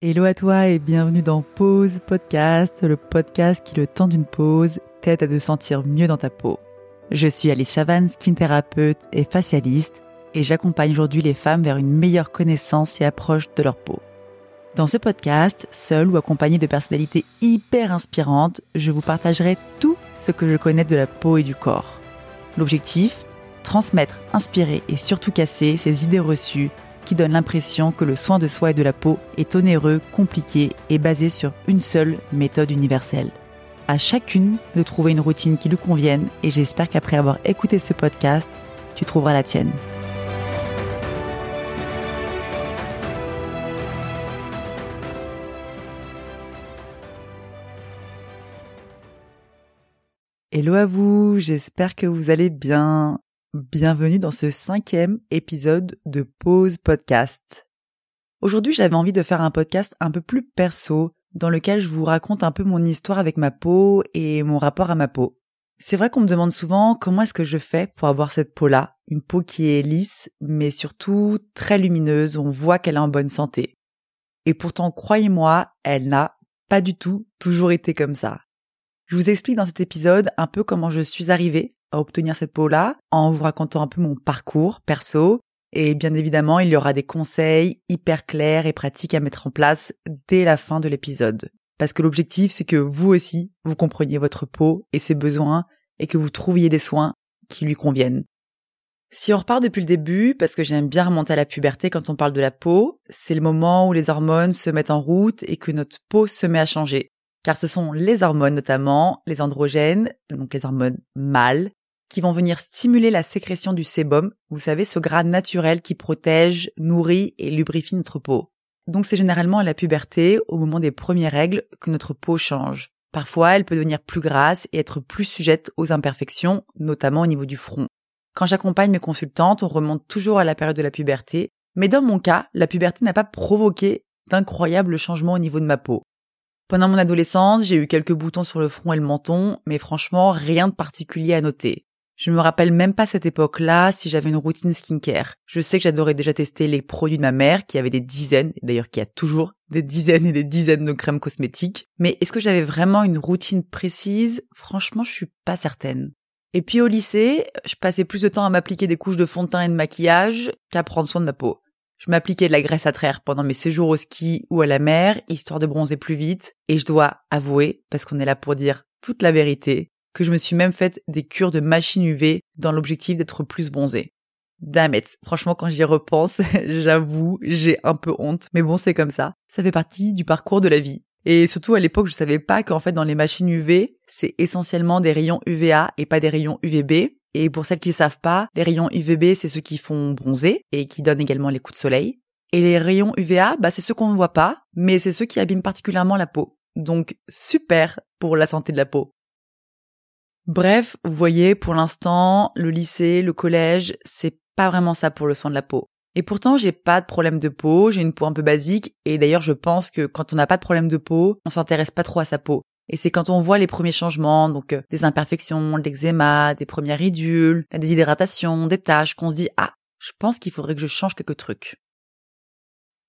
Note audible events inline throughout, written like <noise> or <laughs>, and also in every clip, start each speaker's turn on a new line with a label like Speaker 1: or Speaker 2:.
Speaker 1: Hello à toi et bienvenue dans Pause Podcast, le podcast qui, le temps d'une pause, t'aide à te sentir mieux dans ta peau. Je suis Alice Chavan, skin thérapeute et facialiste, et j'accompagne aujourd'hui les femmes vers une meilleure connaissance et approche de leur peau. Dans ce podcast, seul ou accompagné de personnalités hyper inspirantes, je vous partagerai tout ce que je connais de la peau et du corps. L'objectif Transmettre, inspirer et surtout casser ces idées reçues qui donne l'impression que le soin de soi et de la peau est onéreux, compliqué et basé sur une seule méthode universelle. À chacune de trouver une routine qui lui convienne et j'espère qu'après avoir écouté ce podcast, tu trouveras la tienne. Hello à vous, j'espère que vous allez bien. Bienvenue dans ce cinquième épisode de Pause Podcast. Aujourd'hui, j'avais envie de faire un podcast un peu plus perso, dans lequel je vous raconte un peu mon histoire avec ma peau et mon rapport à ma peau. C'est vrai qu'on me demande souvent comment est-ce que je fais pour avoir cette peau-là, une peau qui est lisse, mais surtout très lumineuse, on voit qu'elle est en bonne santé. Et pourtant, croyez-moi, elle n'a pas du tout toujours été comme ça. Je vous explique dans cet épisode un peu comment je suis arrivée à obtenir cette peau-là en vous racontant un peu mon parcours perso. Et bien évidemment, il y aura des conseils hyper clairs et pratiques à mettre en place dès la fin de l'épisode. Parce que l'objectif, c'est que vous aussi, vous compreniez votre peau et ses besoins et que vous trouviez des soins qui lui conviennent. Si on repart depuis le début, parce que j'aime bien remonter à la puberté quand on parle de la peau, c'est le moment où les hormones se mettent en route et que notre peau se met à changer. Car ce sont les hormones notamment, les androgènes, donc les hormones mâles, qui vont venir stimuler la sécrétion du sébum, vous savez, ce gras naturel qui protège, nourrit et lubrifie notre peau. Donc c'est généralement à la puberté, au moment des premières règles, que notre peau change. Parfois, elle peut devenir plus grasse et être plus sujette aux imperfections, notamment au niveau du front. Quand j'accompagne mes consultantes, on remonte toujours à la période de la puberté, mais dans mon cas, la puberté n'a pas provoqué d'incroyables changements au niveau de ma peau. Pendant mon adolescence, j'ai eu quelques boutons sur le front et le menton, mais franchement, rien de particulier à noter. Je me rappelle même pas cette époque-là si j'avais une routine skincare. Je sais que j'adorais déjà tester les produits de ma mère qui avait des dizaines, d'ailleurs qui a toujours des dizaines et des dizaines de crèmes cosmétiques. Mais est-ce que j'avais vraiment une routine précise? Franchement, je suis pas certaine. Et puis au lycée, je passais plus de temps à m'appliquer des couches de fond de teint et de maquillage qu'à prendre soin de ma peau. Je m'appliquais de la graisse à traire pendant mes séjours au ski ou à la mer, histoire de bronzer plus vite. Et je dois avouer, parce qu'on est là pour dire toute la vérité, que je me suis même fait des cures de machine UV dans l'objectif d'être plus bronzée. Damn Franchement, quand j'y repense, <laughs> j'avoue, j'ai un peu honte. Mais bon, c'est comme ça. Ça fait partie du parcours de la vie. Et surtout, à l'époque, je savais pas qu'en fait, dans les machines UV, c'est essentiellement des rayons UVA et pas des rayons UVB. Et pour celles qui ne savent pas, les rayons UVB, c'est ceux qui font bronzer et qui donnent également les coups de soleil. Et les rayons UVA, bah, c'est ceux qu'on ne voit pas, mais c'est ceux qui abîment particulièrement la peau. Donc, super pour la santé de la peau. Bref, vous voyez, pour l'instant, le lycée, le collège, c'est pas vraiment ça pour le soin de la peau. Et pourtant, j'ai pas de problème de peau, j'ai une peau un peu basique, et d'ailleurs, je pense que quand on n'a pas de problème de peau, on s'intéresse pas trop à sa peau. Et c'est quand on voit les premiers changements, donc euh, des imperfections, de l'eczéma, des premières ridules, la déshydratation, des taches, qu'on se dit ah, je pense qu'il faudrait que je change quelques trucs.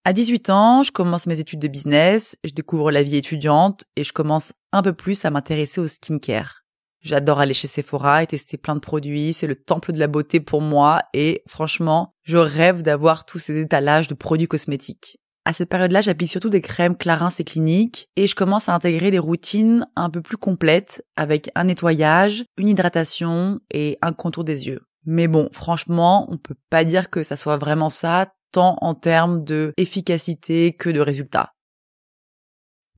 Speaker 1: À 18 ans, je commence mes études de business, je découvre la vie étudiante et je commence un peu plus à m'intéresser au skincare. J'adore aller chez Sephora et tester plein de produits, c'est le temple de la beauté pour moi et franchement, je rêve d'avoir tous ces étalages de produits cosmétiques. À cette période-là, j'applique surtout des crèmes Clarins et cliniques et je commence à intégrer des routines un peu plus complètes avec un nettoyage, une hydratation et un contour des yeux. Mais bon, franchement, on peut pas dire que ça soit vraiment ça, tant en termes de efficacité que de résultats.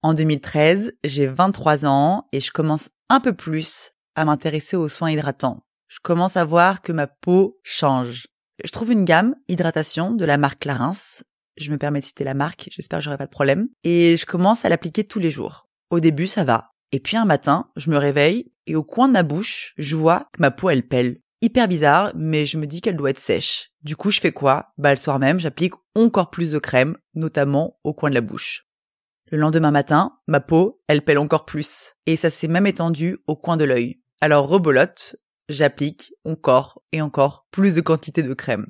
Speaker 1: En 2013, j'ai 23 ans et je commence un peu plus à m'intéresser aux soins hydratants. Je commence à voir que ma peau change. Je trouve une gamme hydratation de la marque Clarins. Je me permets de citer la marque, j'espère que j'aurai pas de problème. Et je commence à l'appliquer tous les jours. Au début, ça va. Et puis un matin, je me réveille et au coin de ma bouche, je vois que ma peau elle pèle. Hyper bizarre, mais je me dis qu'elle doit être sèche. Du coup, je fais quoi? Bah le soir même, j'applique encore plus de crème, notamment au coin de la bouche. Le lendemain matin, ma peau, elle pèle encore plus. Et ça s'est même étendu au coin de l'œil. Alors rebolote, j'applique encore et encore plus de quantité de crème.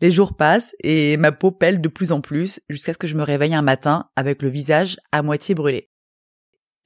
Speaker 1: Les jours passent et ma peau pèle de plus en plus jusqu'à ce que je me réveille un matin avec le visage à moitié brûlé.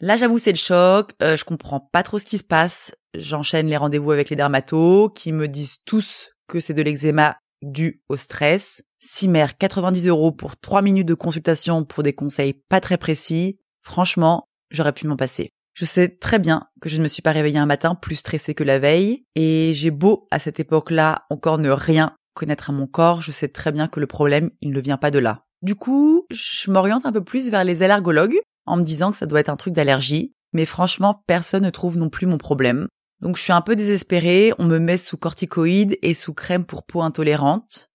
Speaker 1: Là, j'avoue, c'est le choc. Euh, je comprends pas trop ce qui se passe. J'enchaîne les rendez-vous avec les dermatos qui me disent tous que c'est de l'eczéma dû au stress. Cimer 90 euros pour 3 minutes de consultation pour des conseils pas très précis. Franchement, j'aurais pu m'en passer. Je sais très bien que je ne me suis pas réveillée un matin plus stressée que la veille et j'ai beau à cette époque-là encore ne rien connaître à mon corps, je sais très bien que le problème, il ne vient pas de là. Du coup, je m'oriente un peu plus vers les allergologues en me disant que ça doit être un truc d'allergie, mais franchement, personne ne trouve non plus mon problème. Donc je suis un peu désespérée, on me met sous corticoïdes et sous crème pour peau intolérante.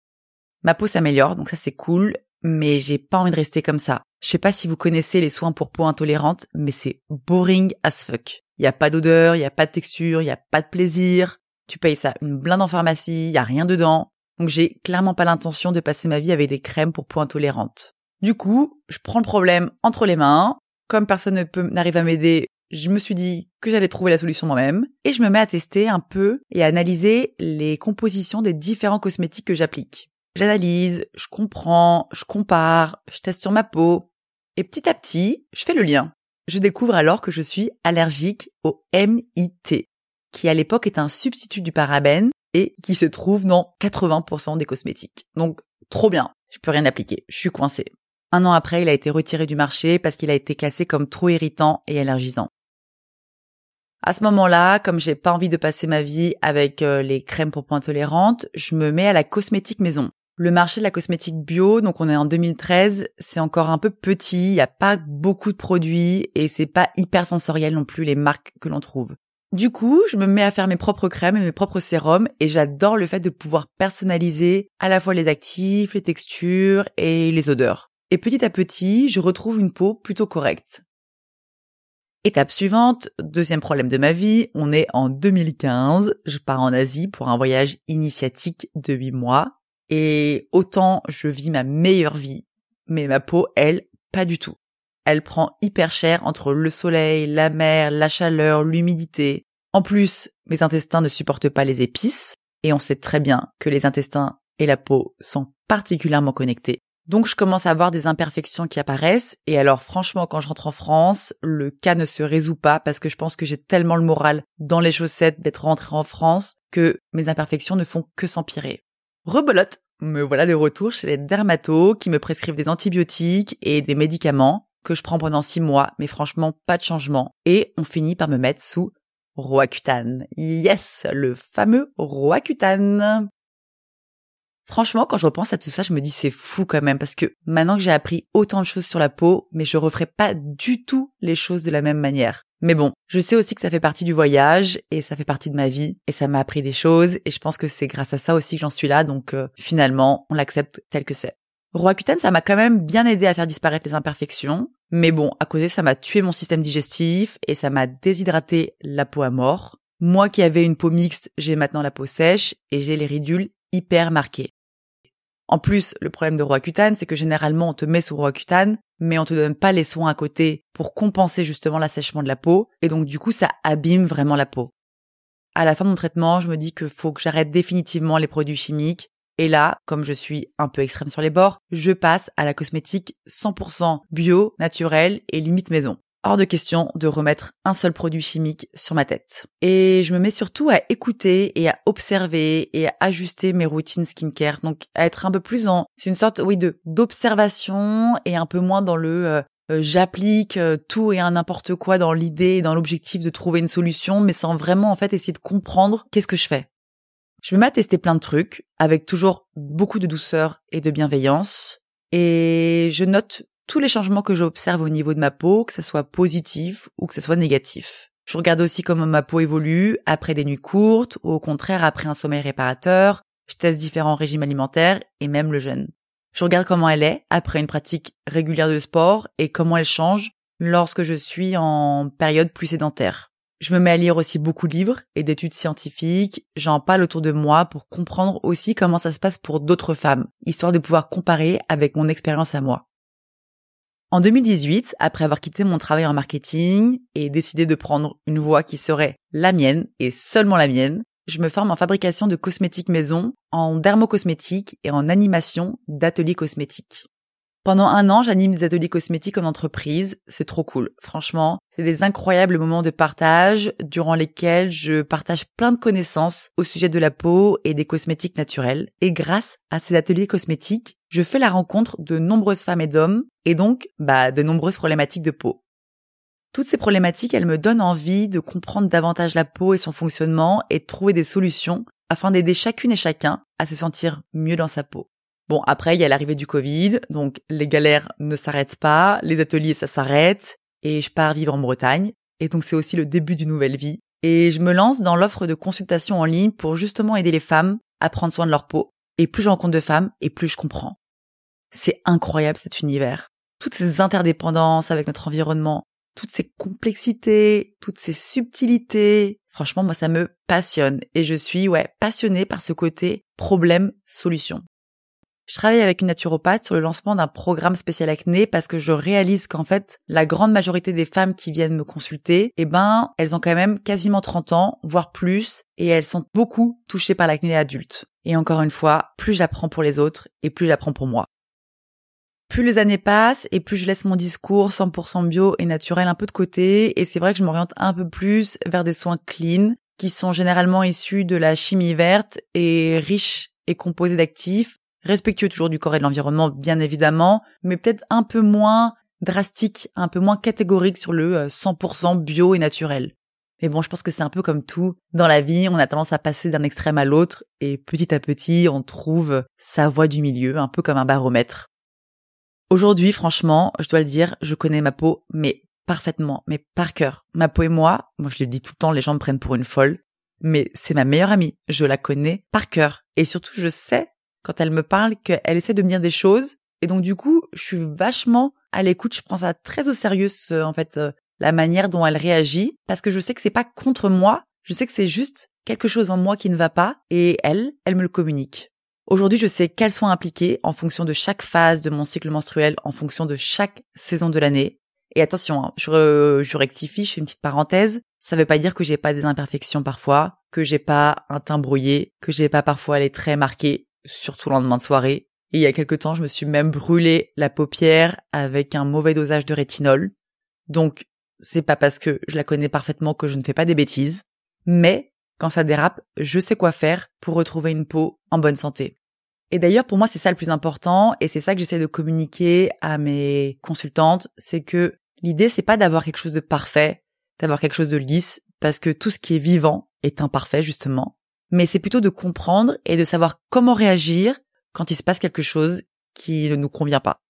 Speaker 1: Ma peau s'améliore, donc ça c'est cool, mais j'ai pas envie de rester comme ça. Je sais pas si vous connaissez les soins pour peau intolérante, mais c'est boring as fuck. Y a pas d'odeur, y a pas de texture, y a pas de plaisir. Tu payes ça une blinde en pharmacie, y a rien dedans. Donc j'ai clairement pas l'intention de passer ma vie avec des crèmes pour peau intolérante. Du coup, je prends le problème entre les mains. Comme personne n'arrive à m'aider, je me suis dit que j'allais trouver la solution moi-même et je me mets à tester un peu et à analyser les compositions des différents cosmétiques que j'applique. J'analyse, je comprends, je compare, je teste sur ma peau et petit à petit, je fais le lien. Je découvre alors que je suis allergique au MIT, qui à l'époque est un substitut du parabène et qui se trouve dans 80% des cosmétiques. Donc, trop bien. Je peux rien appliquer. Je suis coincée. Un an après, il a été retiré du marché parce qu'il a été classé comme trop irritant et allergisant. À ce moment-là, comme j'ai pas envie de passer ma vie avec euh, les crèmes pour peau intolérante, je me mets à la cosmétique maison. Le marché de la cosmétique bio, donc on est en 2013, c'est encore un peu petit, il n'y a pas beaucoup de produits et c'est pas hyper sensoriel non plus les marques que l'on trouve. Du coup, je me mets à faire mes propres crèmes et mes propres sérums et j'adore le fait de pouvoir personnaliser à la fois les actifs, les textures et les odeurs. Et petit à petit, je retrouve une peau plutôt correcte. Étape suivante, deuxième problème de ma vie, on est en 2015, je pars en Asie pour un voyage initiatique de 8 mois et autant je vis ma meilleure vie, mais ma peau, elle, pas du tout. Elle prend hyper cher entre le soleil, la mer, la chaleur, l'humidité. En plus, mes intestins ne supportent pas les épices, et on sait très bien que les intestins et la peau sont particulièrement connectés. Donc je commence à avoir des imperfections qui apparaissent, et alors franchement quand je rentre en France, le cas ne se résout pas parce que je pense que j'ai tellement le moral dans les chaussettes d'être rentrée en France que mes imperfections ne font que s'empirer. Rebolote, me voilà de retour chez les dermatos qui me prescrivent des antibiotiques et des médicaments que je prends pendant six mois, mais franchement pas de changement. Et on finit par me mettre sous Roaccutane. Yes, le fameux Roaccutane. Franchement, quand je repense à tout ça, je me dis c'est fou quand même parce que maintenant que j'ai appris autant de choses sur la peau, mais je referai pas du tout les choses de la même manière. Mais bon, je sais aussi que ça fait partie du voyage et ça fait partie de ma vie et ça m'a appris des choses et je pense que c'est grâce à ça aussi que j'en suis là donc euh, finalement, on l'accepte tel que c'est. Roaccutane, ça m'a quand même bien aidé à faire disparaître les imperfections. Mais bon, à cause de ça m'a tué mon système digestif et ça m'a déshydraté la peau à mort. Moi qui avais une peau mixte, j'ai maintenant la peau sèche et j'ai les ridules hyper marquées. En plus, le problème de Roaccutane, c'est que généralement on te met sous Roaccutane, mais on te donne pas les soins à côté pour compenser justement l'assèchement de la peau, et donc du coup ça abîme vraiment la peau. À la fin de mon traitement, je me dis que faut que j'arrête définitivement les produits chimiques et là, comme je suis un peu extrême sur les bords, je passe à la cosmétique 100% bio, naturel et limite maison. Hors de question de remettre un seul produit chimique sur ma tête. Et je me mets surtout à écouter et à observer et à ajuster mes routines skincare. Donc à être un peu plus en, c'est une sorte, oui, de d'observation et un peu moins dans le euh, euh, j'applique euh, tout et un n'importe quoi dans l'idée et dans l'objectif de trouver une solution, mais sans vraiment en fait essayer de comprendre qu'est-ce que je fais. Je me mets à tester plein de trucs avec toujours beaucoup de douceur et de bienveillance et je note tous les changements que j'observe au niveau de ma peau, que ce soit positif ou que ce soit négatif. Je regarde aussi comment ma peau évolue après des nuits courtes ou au contraire après un sommeil réparateur. Je teste différents régimes alimentaires et même le jeûne. Je regarde comment elle est après une pratique régulière de sport et comment elle change lorsque je suis en période plus sédentaire. Je me mets à lire aussi beaucoup de livres et d'études scientifiques. J'en parle autour de moi pour comprendre aussi comment ça se passe pour d'autres femmes, histoire de pouvoir comparer avec mon expérience à moi. En 2018, après avoir quitté mon travail en marketing et décidé de prendre une voie qui serait la mienne et seulement la mienne, je me forme en fabrication de cosmétiques maison, en dermocosmétique et en animation d'ateliers cosmétiques. Pendant un an, j'anime des ateliers cosmétiques en entreprise. C'est trop cool. Franchement, c'est des incroyables moments de partage durant lesquels je partage plein de connaissances au sujet de la peau et des cosmétiques naturels. Et grâce à ces ateliers cosmétiques, je fais la rencontre de nombreuses femmes et d'hommes et donc, bah, de nombreuses problématiques de peau. Toutes ces problématiques, elles me donnent envie de comprendre davantage la peau et son fonctionnement et de trouver des solutions afin d'aider chacune et chacun à se sentir mieux dans sa peau. Bon, après, il y a l'arrivée du Covid, donc les galères ne s'arrêtent pas, les ateliers, ça s'arrête, et je pars vivre en Bretagne, et donc c'est aussi le début d'une nouvelle vie. Et je me lance dans l'offre de consultation en ligne pour justement aider les femmes à prendre soin de leur peau. Et plus je rencontre de femmes, et plus je comprends. C'est incroyable cet univers. Toutes ces interdépendances avec notre environnement, toutes ces complexités, toutes ces subtilités. Franchement, moi, ça me passionne. Et je suis, ouais, passionnée par ce côté problème-solution. Je travaille avec une naturopathe sur le lancement d'un programme spécial acné parce que je réalise qu'en fait, la grande majorité des femmes qui viennent me consulter, eh ben, elles ont quand même quasiment 30 ans, voire plus, et elles sont beaucoup touchées par l'acné adulte. Et encore une fois, plus j'apprends pour les autres et plus j'apprends pour moi. Plus les années passent et plus je laisse mon discours 100% bio et naturel un peu de côté et c'est vrai que je m'oriente un peu plus vers des soins clean qui sont généralement issus de la chimie verte et riches et composés d'actifs respectueux toujours du corps et de l'environnement, bien évidemment, mais peut-être un peu moins drastique, un peu moins catégorique sur le 100% euh, bio et naturel. Mais bon, je pense que c'est un peu comme tout. Dans la vie, on a tendance à passer d'un extrême à l'autre et petit à petit, on trouve sa voie du milieu, un peu comme un baromètre. Aujourd'hui, franchement, je dois le dire, je connais ma peau, mais parfaitement, mais par cœur. Ma peau et moi, moi je le dis tout le temps, les gens me prennent pour une folle, mais c'est ma meilleure amie. Je la connais par cœur. Et surtout, je sais quand elle me parle qu'elle essaie de me dire des choses. Et donc du coup, je suis vachement à l'écoute. Je prends ça très au sérieux, en fait, euh, la manière dont elle réagit, parce que je sais que c'est pas contre moi. Je sais que c'est juste quelque chose en moi qui ne va pas, et elle, elle me le communique. Aujourd'hui, je sais quels soins impliqués en fonction de chaque phase de mon cycle menstruel, en fonction de chaque saison de l'année. Et attention, hein, je, je, rectifie, je fais une petite parenthèse. Ça veut pas dire que j'ai pas des imperfections parfois, que j'ai pas un teint brouillé, que j'ai pas parfois les traits marqués surtout le lendemain de soirée. Et il y a quelque temps, je me suis même brûlé la paupière avec un mauvais dosage de rétinol. Donc, c'est pas parce que je la connais parfaitement que je ne fais pas des bêtises. Mais, quand ça dérape, je sais quoi faire pour retrouver une peau en bonne santé. Et d'ailleurs, pour moi, c'est ça le plus important, et c'est ça que j'essaie de communiquer à mes consultantes, c'est que l'idée, c'est pas d'avoir quelque chose de parfait, d'avoir quelque chose de lisse, parce que tout ce qui est vivant est imparfait, justement mais c'est plutôt de comprendre et de savoir comment réagir quand il se passe quelque chose qui ne nous convient pas.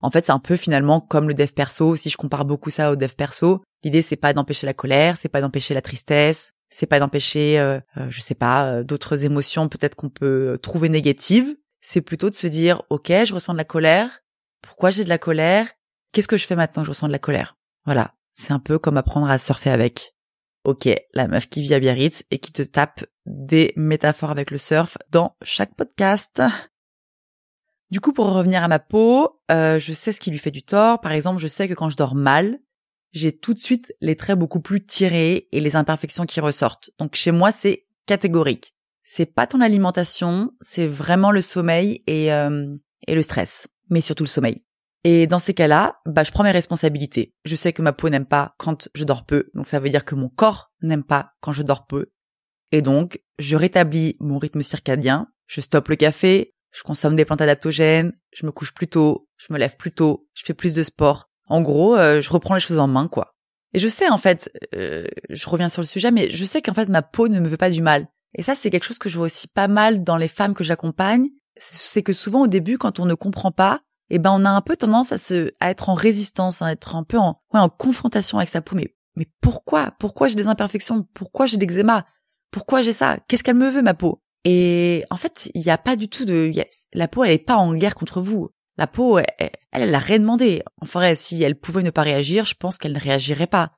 Speaker 1: En fait, c'est un peu finalement comme le dev perso, si je compare beaucoup ça au dev perso, l'idée c'est pas d'empêcher la colère, c'est pas d'empêcher la tristesse, c'est pas d'empêcher euh, euh, je sais pas euh, d'autres émotions peut-être qu'on peut trouver négatives, c'est plutôt de se dire OK, je ressens de la colère, pourquoi j'ai de la colère? Qu'est-ce que je fais maintenant que je ressens de la colère? Voilà, c'est un peu comme apprendre à surfer avec. Ok, la meuf qui vit à Biarritz et qui te tape des métaphores avec le surf dans chaque podcast. Du coup, pour revenir à ma peau, euh, je sais ce qui lui fait du tort. Par exemple, je sais que quand je dors mal, j'ai tout de suite les traits beaucoup plus tirés et les imperfections qui ressortent. Donc chez moi, c'est catégorique. C'est pas ton alimentation, c'est vraiment le sommeil et, euh, et le stress, mais surtout le sommeil. Et dans ces cas-là, bah, je prends mes responsabilités. Je sais que ma peau n'aime pas quand je dors peu, donc ça veut dire que mon corps n'aime pas quand je dors peu. Et donc, je rétablis mon rythme circadien, je stoppe le café, je consomme des plantes adaptogènes, je me couche plus tôt, je me lève plus tôt, je fais plus de sport. En gros, euh, je reprends les choses en main, quoi. Et je sais, en fait, euh, je reviens sur le sujet, mais je sais qu'en fait, ma peau ne me veut pas du mal. Et ça, c'est quelque chose que je vois aussi pas mal dans les femmes que j'accompagne. C'est que souvent, au début, quand on ne comprend pas, eh ben on a un peu tendance à se à être en résistance, à être un peu en ouais, en confrontation avec sa peau. Mais mais pourquoi? Pourquoi j'ai des imperfections? Pourquoi j'ai l'eczéma Pourquoi j'ai ça? Qu'est-ce qu'elle me veut ma peau? Et en fait, il n'y a pas du tout de la peau, elle est pas en guerre contre vous. La peau, elle, elle, elle a rien demandé. Enfin, si elle pouvait ne pas réagir, je pense qu'elle ne réagirait pas.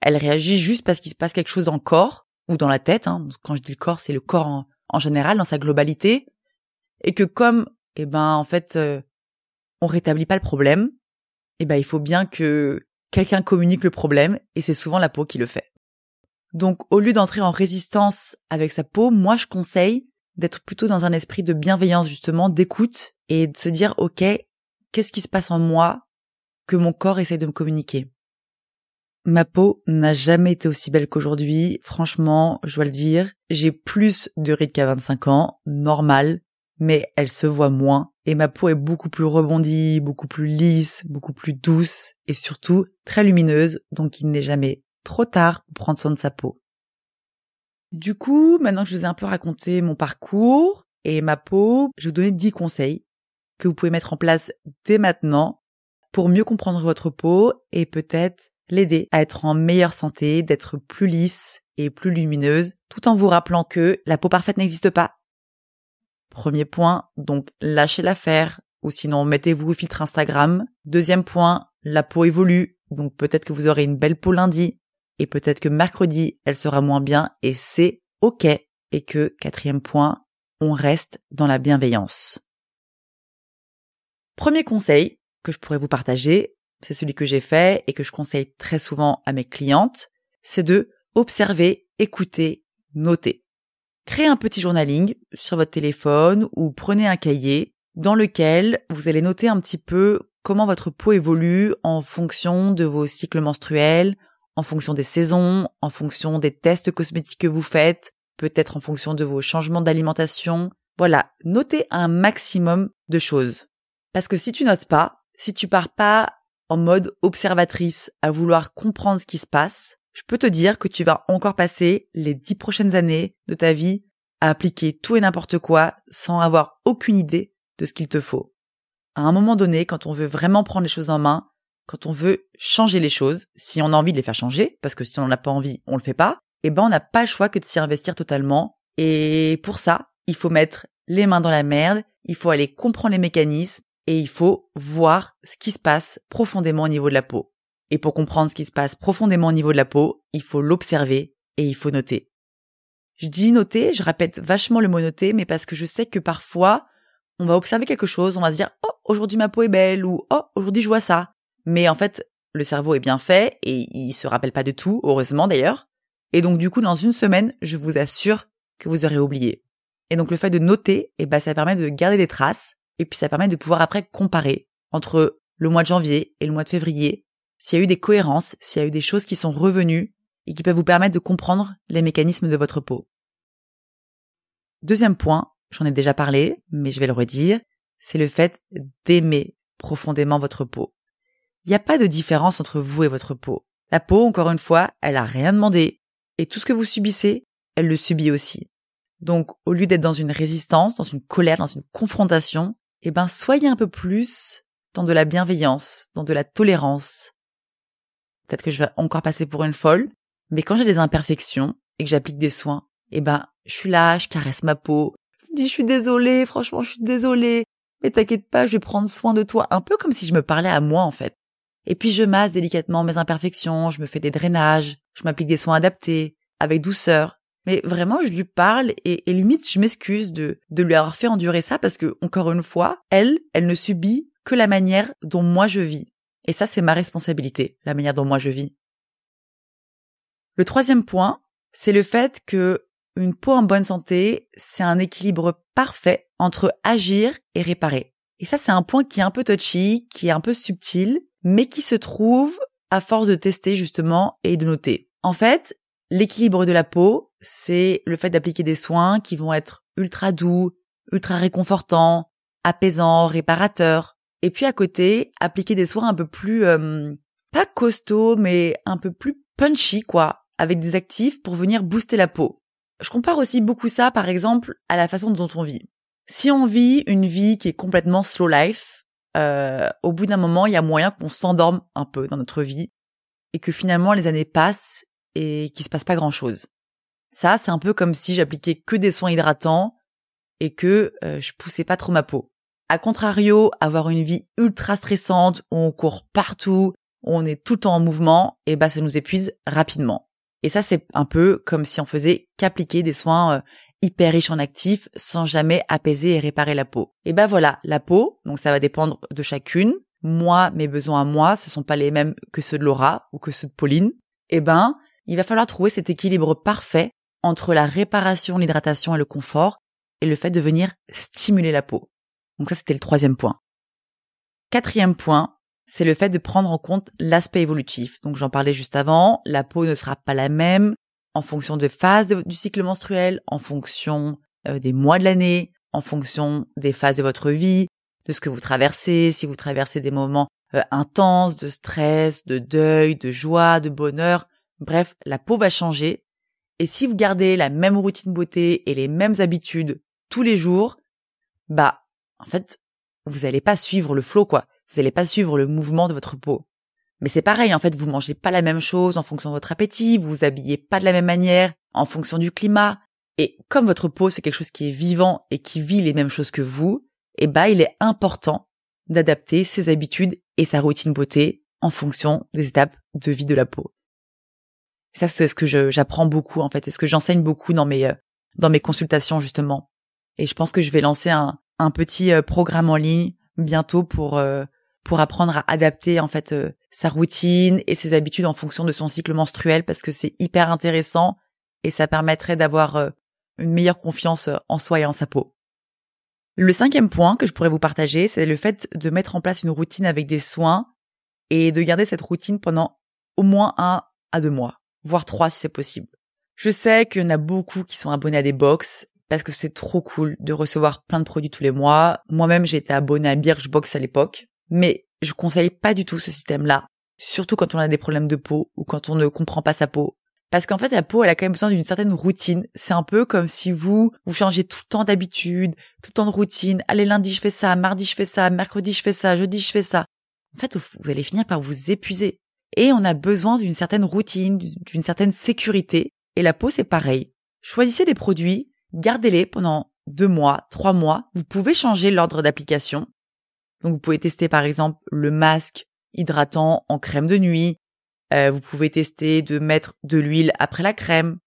Speaker 1: Elle réagit juste parce qu'il se passe quelque chose dans le corps ou dans la tête. Hein. Quand je dis le corps, c'est le corps en, en, général, dans sa globalité, et que comme, eh ben, en fait, euh, on rétablit pas le problème, eh ben il faut bien que quelqu'un communique le problème et c'est souvent la peau qui le fait. Donc au lieu d'entrer en résistance avec sa peau, moi je conseille d'être plutôt dans un esprit de bienveillance justement, d'écoute et de se dire ok, qu'est-ce qui se passe en moi que mon corps essaie de me communiquer? Ma peau n'a jamais été aussi belle qu'aujourd'hui, franchement, je dois le dire. J'ai plus de rides qu'à 25 ans, normal, mais elle se voit moins et ma peau est beaucoup plus rebondie, beaucoup plus lisse, beaucoup plus douce et surtout très lumineuse, donc il n'est jamais trop tard pour prendre soin de sa peau. Du coup, maintenant que je vous ai un peu raconté mon parcours et ma peau, je vais vous donner 10 conseils que vous pouvez mettre en place dès maintenant pour mieux comprendre votre peau et peut-être l'aider à être en meilleure santé, d'être plus lisse et plus lumineuse, tout en vous rappelant que la peau parfaite n'existe pas. Premier point, donc lâchez l'affaire, ou sinon mettez-vous au filtre Instagram. Deuxième point, la peau évolue, donc peut-être que vous aurez une belle peau lundi, et peut-être que mercredi, elle sera moins bien, et c'est ok. Et que, quatrième point, on reste dans la bienveillance. Premier conseil que je pourrais vous partager, c'est celui que j'ai fait et que je conseille très souvent à mes clientes, c'est de observer, écouter, noter. Créez un petit journaling sur votre téléphone ou prenez un cahier dans lequel vous allez noter un petit peu comment votre peau évolue en fonction de vos cycles menstruels, en fonction des saisons, en fonction des tests cosmétiques que vous faites, peut-être en fonction de vos changements d'alimentation. Voilà, notez un maximum de choses. Parce que si tu notes pas, si tu pars pas en mode observatrice à vouloir comprendre ce qui se passe, je peux te dire que tu vas encore passer les dix prochaines années de ta vie à appliquer tout et n'importe quoi sans avoir aucune idée de ce qu'il te faut. À un moment donné, quand on veut vraiment prendre les choses en main, quand on veut changer les choses, si on a envie de les faire changer, parce que si on n'a pas envie, on le fait pas, eh ben on n'a pas le choix que de s'y investir totalement. Et pour ça, il faut mettre les mains dans la merde, il faut aller comprendre les mécanismes, et il faut voir ce qui se passe profondément au niveau de la peau. Et pour comprendre ce qui se passe profondément au niveau de la peau, il faut l'observer et il faut noter. Je dis noter, je répète vachement le mot noter, mais parce que je sais que parfois, on va observer quelque chose, on va se dire, oh, aujourd'hui ma peau est belle, ou oh, aujourd'hui je vois ça. Mais en fait, le cerveau est bien fait et il se rappelle pas de tout, heureusement d'ailleurs. Et donc du coup, dans une semaine, je vous assure que vous aurez oublié. Et donc le fait de noter, eh ben, ça permet de garder des traces et puis ça permet de pouvoir après comparer entre le mois de janvier et le mois de février, s'il y a eu des cohérences, s'il y a eu des choses qui sont revenues et qui peuvent vous permettre de comprendre les mécanismes de votre peau. Deuxième point, j'en ai déjà parlé, mais je vais le redire, c'est le fait d'aimer profondément votre peau. Il n'y a pas de différence entre vous et votre peau. La peau, encore une fois, elle a rien demandé, et tout ce que vous subissez, elle le subit aussi. Donc, au lieu d'être dans une résistance, dans une colère, dans une confrontation, eh ben soyez un peu plus dans de la bienveillance, dans de la tolérance. Peut-être que je vais encore passer pour une folle, mais quand j'ai des imperfections et que j'applique des soins, eh ben je suis là, je caresse ma peau, je dis je suis désolée, franchement je suis désolée, mais t'inquiète pas, je vais prendre soin de toi, un peu comme si je me parlais à moi en fait. Et puis je masse délicatement mes imperfections, je me fais des drainages, je m'applique des soins adaptés, avec douceur, mais vraiment, je lui parle et, limite, je m'excuse de, de lui avoir fait endurer ça parce que, encore une fois, elle, elle ne subit que la manière dont moi je vis. Et ça, c'est ma responsabilité, la manière dont moi je vis. Le troisième point, c'est le fait que une peau en bonne santé, c'est un équilibre parfait entre agir et réparer. Et ça, c'est un point qui est un peu touchy, qui est un peu subtil, mais qui se trouve à force de tester justement et de noter. En fait, l'équilibre de la peau, c'est le fait d'appliquer des soins qui vont être ultra doux, ultra réconfortants, apaisants, réparateurs. Et puis à côté, appliquer des soins un peu plus euh, pas costauds, mais un peu plus punchy quoi, avec des actifs pour venir booster la peau. Je compare aussi beaucoup ça, par exemple, à la façon dont on vit. Si on vit une vie qui est complètement slow life, euh, au bout d'un moment, il y a moyen qu'on s'endorme un peu dans notre vie et que finalement les années passent et qu'il se passe pas grand chose. Ça, c'est un peu comme si j'appliquais que des soins hydratants et que euh, je poussais pas trop ma peau. A contrario, avoir une vie ultra stressante on court partout, on est tout le temps en mouvement, et eh ben ça nous épuise rapidement. Et ça, c'est un peu comme si on faisait qu'appliquer des soins euh, hyper riches en actifs sans jamais apaiser et réparer la peau. Et ben voilà, la peau, donc ça va dépendre de chacune. Moi, mes besoins à moi, ce sont pas les mêmes que ceux de Laura ou que ceux de Pauline. Et ben, il va falloir trouver cet équilibre parfait entre la réparation, l'hydratation et le confort et le fait de venir stimuler la peau. Donc ça, c'était le troisième point. Quatrième point, c'est le fait de prendre en compte l'aspect évolutif. Donc j'en parlais juste avant, la peau ne sera pas la même en fonction de phases du cycle menstruel, en fonction euh, des mois de l'année, en fonction des phases de votre vie, de ce que vous traversez, si vous traversez des moments euh, intenses de stress, de deuil, de joie, de bonheur. Bref, la peau va changer. Et si vous gardez la même routine beauté et les mêmes habitudes tous les jours, bah, en fait, vous n'allez pas suivre le flot, quoi. Vous n'allez pas suivre le mouvement de votre peau. Mais c'est pareil, en fait, vous mangez pas la même chose en fonction de votre appétit, vous vous habillez pas de la même manière en fonction du climat. Et comme votre peau, c'est quelque chose qui est vivant et qui vit les mêmes choses que vous, eh bah, il est important d'adapter ses habitudes et sa routine beauté en fonction des étapes de vie de la peau. Ça, c'est ce que j'apprends beaucoup, en fait, c'est ce que j'enseigne beaucoup dans mes, euh, dans mes consultations, justement. Et je pense que je vais lancer un, un petit euh, programme en ligne bientôt pour, euh, pour apprendre à adapter, en fait, sa routine et ses habitudes en fonction de son cycle menstruel parce que c'est hyper intéressant et ça permettrait d'avoir une meilleure confiance en soi et en sa peau. Le cinquième point que je pourrais vous partager, c'est le fait de mettre en place une routine avec des soins et de garder cette routine pendant au moins un à deux mois, voire trois si c'est possible. Je sais qu'il y en a beaucoup qui sont abonnés à des box parce que c'est trop cool de recevoir plein de produits tous les mois. Moi-même, été abonnée à Birchbox à l'époque, mais je conseille pas du tout ce système-là, surtout quand on a des problèmes de peau ou quand on ne comprend pas sa peau parce qu'en fait, la peau, elle a quand même besoin d'une certaine routine. C'est un peu comme si vous, vous changez tout le temps d'habitude, tout le temps de routine. Allez, lundi, je fais ça, mardi, je fais ça, mercredi, je fais ça, jeudi, je fais ça. En fait, vous allez finir par vous épuiser. Et on a besoin d'une certaine routine, d'une certaine sécurité. Et la peau, c'est pareil. Choisissez des produits, gardez-les pendant deux mois, trois mois. Vous pouvez changer l'ordre d'application. Donc, vous pouvez tester, par exemple, le masque hydratant en crème de nuit, euh, vous pouvez tester de mettre de l'huile après la crème,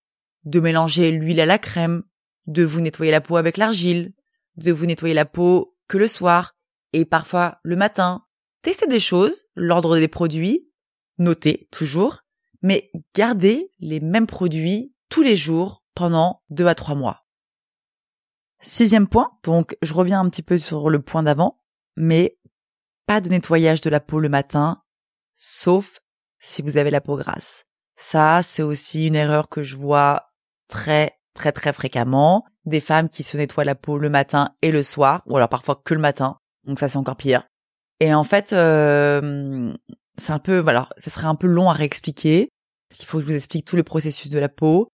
Speaker 1: de mélanger l'huile à la crème, de vous nettoyer la peau avec l'argile, de vous nettoyer la peau que le soir et parfois le matin. Testez des choses, l'ordre des produits, notez toujours, mais gardez les mêmes produits tous les jours pendant deux à trois mois. Sixième point, donc je reviens un petit peu sur le point d'avant, mais pas de nettoyage de la peau le matin, sauf si vous avez la peau grasse. Ça, c'est aussi une erreur que je vois très, très, très fréquemment. Des femmes qui se nettoient la peau le matin et le soir, ou alors parfois que le matin. Donc ça, c'est encore pire. Et en fait, euh, c'est un peu, voilà, ça serait un peu long à réexpliquer. Parce qu'il faut que je vous explique tout le processus de la peau.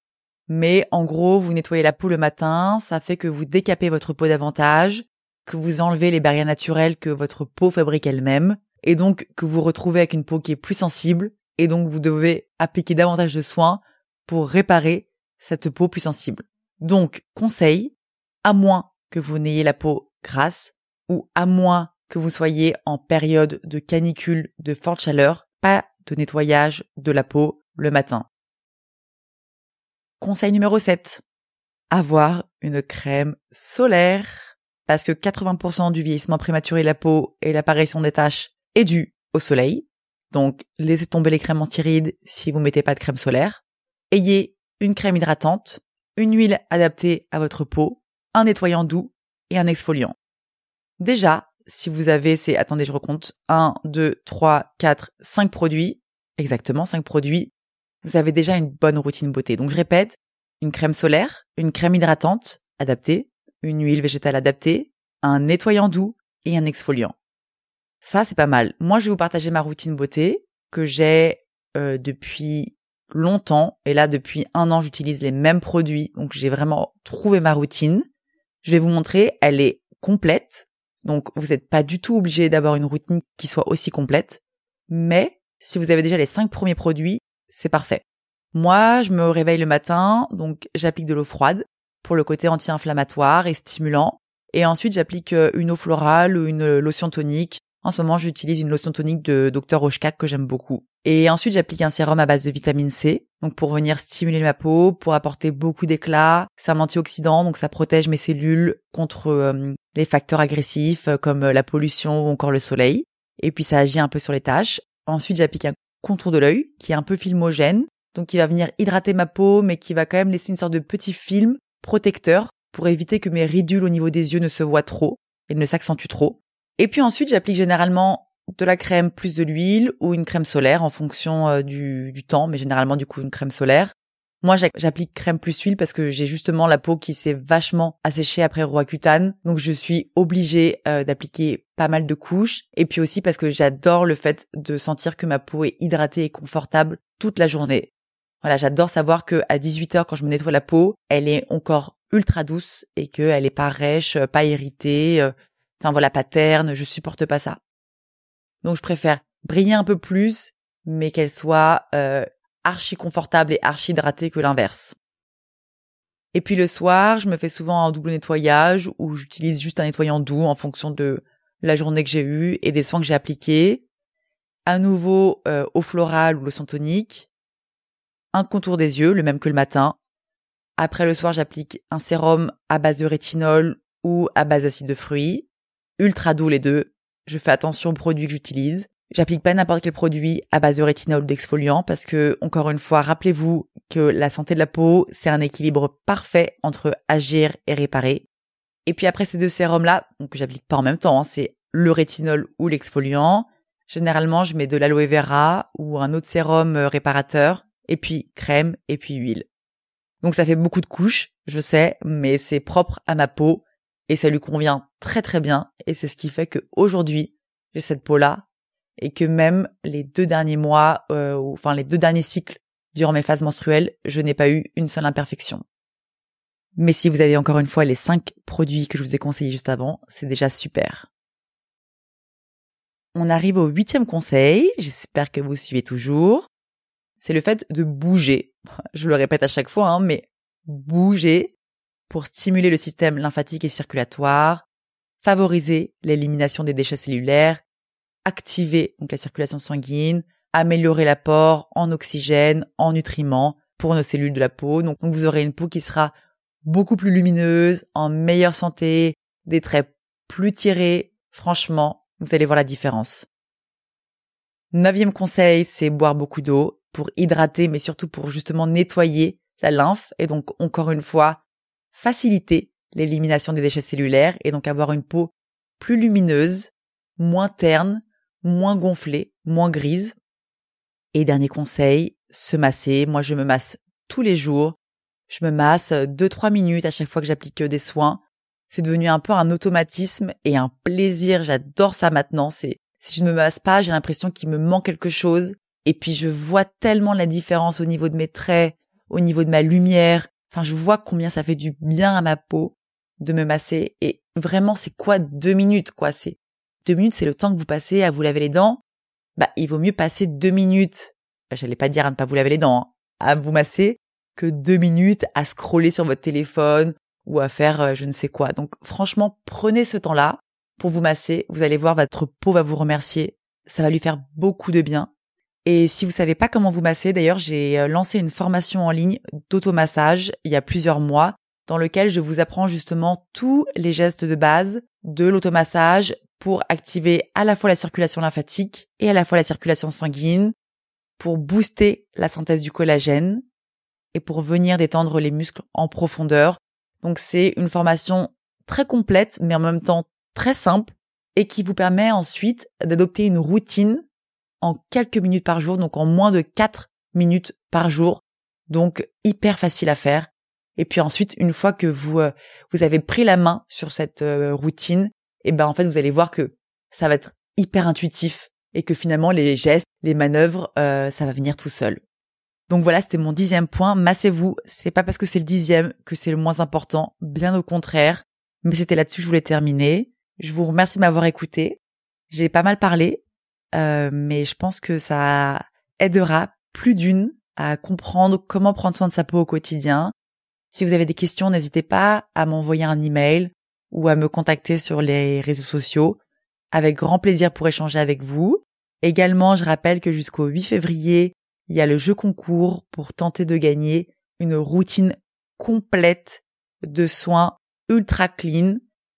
Speaker 1: Mais en gros, vous nettoyez la peau le matin, ça fait que vous décapez votre peau davantage, que vous enlevez les barrières naturelles que votre peau fabrique elle-même, et donc que vous retrouvez avec une peau qui est plus sensible et donc vous devez appliquer davantage de soins pour réparer cette peau plus sensible. Donc, conseil, à moins que vous n'ayez la peau grasse ou à moins que vous soyez en période de canicule de forte chaleur, pas de nettoyage de la peau le matin. Conseil numéro 7. Avoir une crème solaire. Parce que 80% du vieillissement prématuré de la peau et l'apparition des taches est dû au soleil. Donc, laissez tomber les crèmes anti-rides si vous mettez pas de crème solaire. Ayez une crème hydratante, une huile adaptée à votre peau, un nettoyant doux et un exfoliant. Déjà, si vous avez ces, attendez, je recompte, 1, 2, 3, 4, 5 produits, exactement 5 produits, vous avez déjà une bonne routine beauté. Donc, je répète, une crème solaire, une crème hydratante adaptée, une huile végétale adaptée, un nettoyant doux et un exfoliant. Ça, c'est pas mal. Moi, je vais vous partager ma routine beauté que j'ai euh, depuis longtemps. Et là, depuis un an, j'utilise les mêmes produits. Donc, j'ai vraiment trouvé ma routine. Je vais vous montrer. Elle est complète. Donc, vous n'êtes pas du tout obligé d'avoir une routine qui soit aussi complète. Mais si vous avez déjà les cinq premiers produits, c'est parfait. Moi, je me réveille le matin, donc j'applique de l'eau froide pour le côté anti-inflammatoire et stimulant. Et ensuite, j'applique euh, une eau florale ou une lotion tonique en ce moment, j'utilise une lotion tonique de Dr. Rochkak que j'aime beaucoup. Et ensuite, j'applique un sérum à base de vitamine C, donc pour venir stimuler ma peau, pour apporter beaucoup d'éclat. C'est un antioxydant, donc ça protège mes cellules contre euh, les facteurs agressifs euh, comme la pollution ou encore le soleil. Et puis ça agit un peu sur les taches. Ensuite, j'applique un contour de l'œil qui est un peu filmogène. donc qui va venir hydrater ma peau, mais qui va quand même laisser une sorte de petit film protecteur pour éviter que mes ridules au niveau des yeux ne se voient trop et ne s'accentuent trop. Et puis ensuite, j'applique généralement de la crème plus de l'huile ou une crème solaire en fonction euh, du, du temps, mais généralement du coup une crème solaire. Moi, j'applique crème plus huile parce que j'ai justement la peau qui s'est vachement asséchée après Roaccutane, donc je suis obligée euh, d'appliquer pas mal de couches. Et puis aussi parce que j'adore le fait de sentir que ma peau est hydratée et confortable toute la journée. Voilà, j'adore savoir que à 18h quand je me nettoie la peau, elle est encore ultra douce et qu'elle est pas rêche, pas irritée, euh, enfin voilà, pas terne, je supporte pas ça. Donc je préfère briller un peu plus, mais qu'elle soit euh, archi confortable et archi hydratée que l'inverse. Et puis le soir, je me fais souvent un double nettoyage où j'utilise juste un nettoyant doux en fonction de la journée que j'ai eue et des soins que j'ai appliqués. À nouveau, euh, eau florale ou lotion tonique. Un contour des yeux, le même que le matin. Après le soir, j'applique un sérum à base de rétinol ou à base d'acide de fruits. Ultra doux les deux. Je fais attention aux produits que j'utilise. J'applique pas n'importe quel produit à base de rétinol ou d'exfoliant parce que, encore une fois, rappelez-vous que la santé de la peau, c'est un équilibre parfait entre agir et réparer. Et puis après ces deux sérums-là, donc j'applique pas en même temps, hein, c'est le rétinol ou l'exfoliant. Généralement, je mets de l'aloe vera ou un autre sérum euh, réparateur, et puis crème, et puis huile. Donc ça fait beaucoup de couches, je sais, mais c'est propre à ma peau et ça lui convient très très bien. Et c'est ce qui fait que aujourd'hui, j'ai cette peau-là et que même les deux derniers mois, euh, enfin les deux derniers cycles durant mes phases menstruelles, je n'ai pas eu une seule imperfection. Mais si vous avez encore une fois les cinq produits que je vous ai conseillés juste avant, c'est déjà super. On arrive au huitième conseil, j'espère que vous suivez toujours. C'est le fait de bouger. <laughs> Je le répète à chaque fois, hein, mais bouger pour stimuler le système lymphatique et circulatoire, favoriser l'élimination des déchets cellulaires activer donc la circulation sanguine, améliorer l'apport en oxygène, en nutriments pour nos cellules de la peau. Donc, donc vous aurez une peau qui sera beaucoup plus lumineuse, en meilleure santé, des traits plus tirés. Franchement, vous allez voir la différence. Neuvième conseil, c'est boire beaucoup d'eau pour hydrater, mais surtout pour justement nettoyer la lymphe et donc encore une fois faciliter l'élimination des déchets cellulaires et donc avoir une peau plus lumineuse, moins terne, moins gonflée, moins grise. Et dernier conseil, se masser. Moi, je me masse tous les jours. Je me masse 2-3 minutes à chaque fois que j'applique des soins. C'est devenu un peu un automatisme et un plaisir. J'adore ça maintenant. C'est, si je ne me masse pas, j'ai l'impression qu'il me manque quelque chose. Et puis, je vois tellement la différence au niveau de mes traits, au niveau de ma lumière. Enfin, je vois combien ça fait du bien à ma peau de me masser. Et vraiment, c'est quoi deux minutes, quoi? C'est deux minutes, c'est le temps que vous passez à vous laver les dents. Bah, il vaut mieux passer deux minutes. J'allais pas dire à ne pas vous laver les dents, hein, à vous masser, que deux minutes à scroller sur votre téléphone ou à faire euh, je ne sais quoi. Donc, franchement, prenez ce temps-là pour vous masser. Vous allez voir, votre peau va vous remercier. Ça va lui faire beaucoup de bien. Et si vous savez pas comment vous masser, d'ailleurs, j'ai euh, lancé une formation en ligne d'automassage il y a plusieurs mois dans lequel je vous apprends justement tous les gestes de base de l'automassage pour activer à la fois la circulation lymphatique et à la fois la circulation sanguine, pour booster la synthèse du collagène et pour venir détendre les muscles en profondeur. Donc c'est une formation très complète mais en même temps très simple et qui vous permet ensuite d'adopter une routine en quelques minutes par jour, donc en moins de 4 minutes par jour. Donc hyper facile à faire. Et puis ensuite, une fois que vous euh, vous avez pris la main sur cette euh, routine, et ben en fait vous allez voir que ça va être hyper intuitif et que finalement les gestes, les manœuvres, euh, ça va venir tout seul. Donc voilà, c'était mon dixième point. Massez-vous. C'est pas parce que c'est le dixième que c'est le moins important, bien au contraire. Mais c'était là-dessus que je voulais terminer. Je vous remercie de m'avoir écouté. J'ai pas mal parlé, euh, mais je pense que ça aidera plus d'une à comprendre comment prendre soin de sa peau au quotidien. Si vous avez des questions, n'hésitez pas à m'envoyer un email ou à me contacter sur les réseaux sociaux. Avec grand plaisir pour échanger avec vous. Également, je rappelle que jusqu'au 8 février, il y a le jeu concours pour tenter de gagner une routine complète de soins ultra clean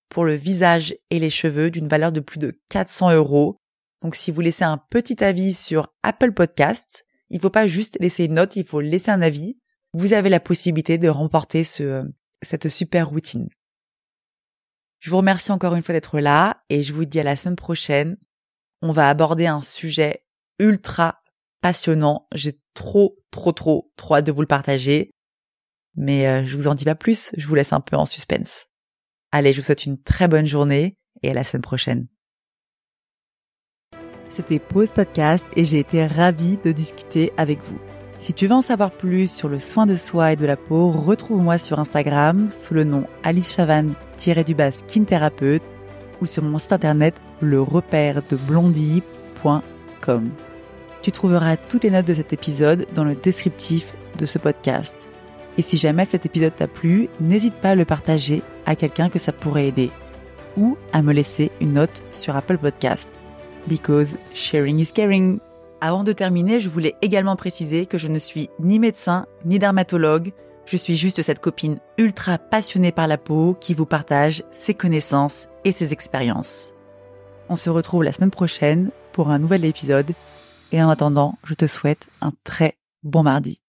Speaker 1: pour le visage et les cheveux d'une valeur de plus de 400 euros. Donc si vous laissez un petit avis sur Apple Podcasts Il faut pas juste laisser une note, il faut laisser un avis. Vous avez la possibilité de remporter ce, cette super routine. Je vous remercie encore une fois d'être là et je vous dis à la semaine prochaine. On va aborder un sujet ultra passionnant. J'ai trop, trop, trop, trop hâte de vous le partager. Mais euh, je vous en dis pas plus, je vous laisse un peu en suspense. Allez, je vous souhaite une très bonne journée et à la semaine prochaine. C'était Pause Podcast et j'ai été ravie de discuter avec vous. Si tu veux en savoir plus sur le soin de soi et de la peau, retrouve-moi sur Instagram sous le nom Alice Chavan-du-bas thérapeute ou sur mon site internet le repère de blondie.com. Tu trouveras toutes les notes de cet épisode dans le descriptif de ce podcast. Et si jamais cet épisode t'a plu, n'hésite pas à le partager à quelqu'un que ça pourrait aider ou à me laisser une note sur Apple Podcast. Because sharing is caring. Avant de terminer, je voulais également préciser que je ne suis ni médecin ni dermatologue, je suis juste cette copine ultra passionnée par la peau qui vous partage ses connaissances et ses expériences. On se retrouve la semaine prochaine pour un nouvel épisode et en attendant, je te souhaite un très bon mardi.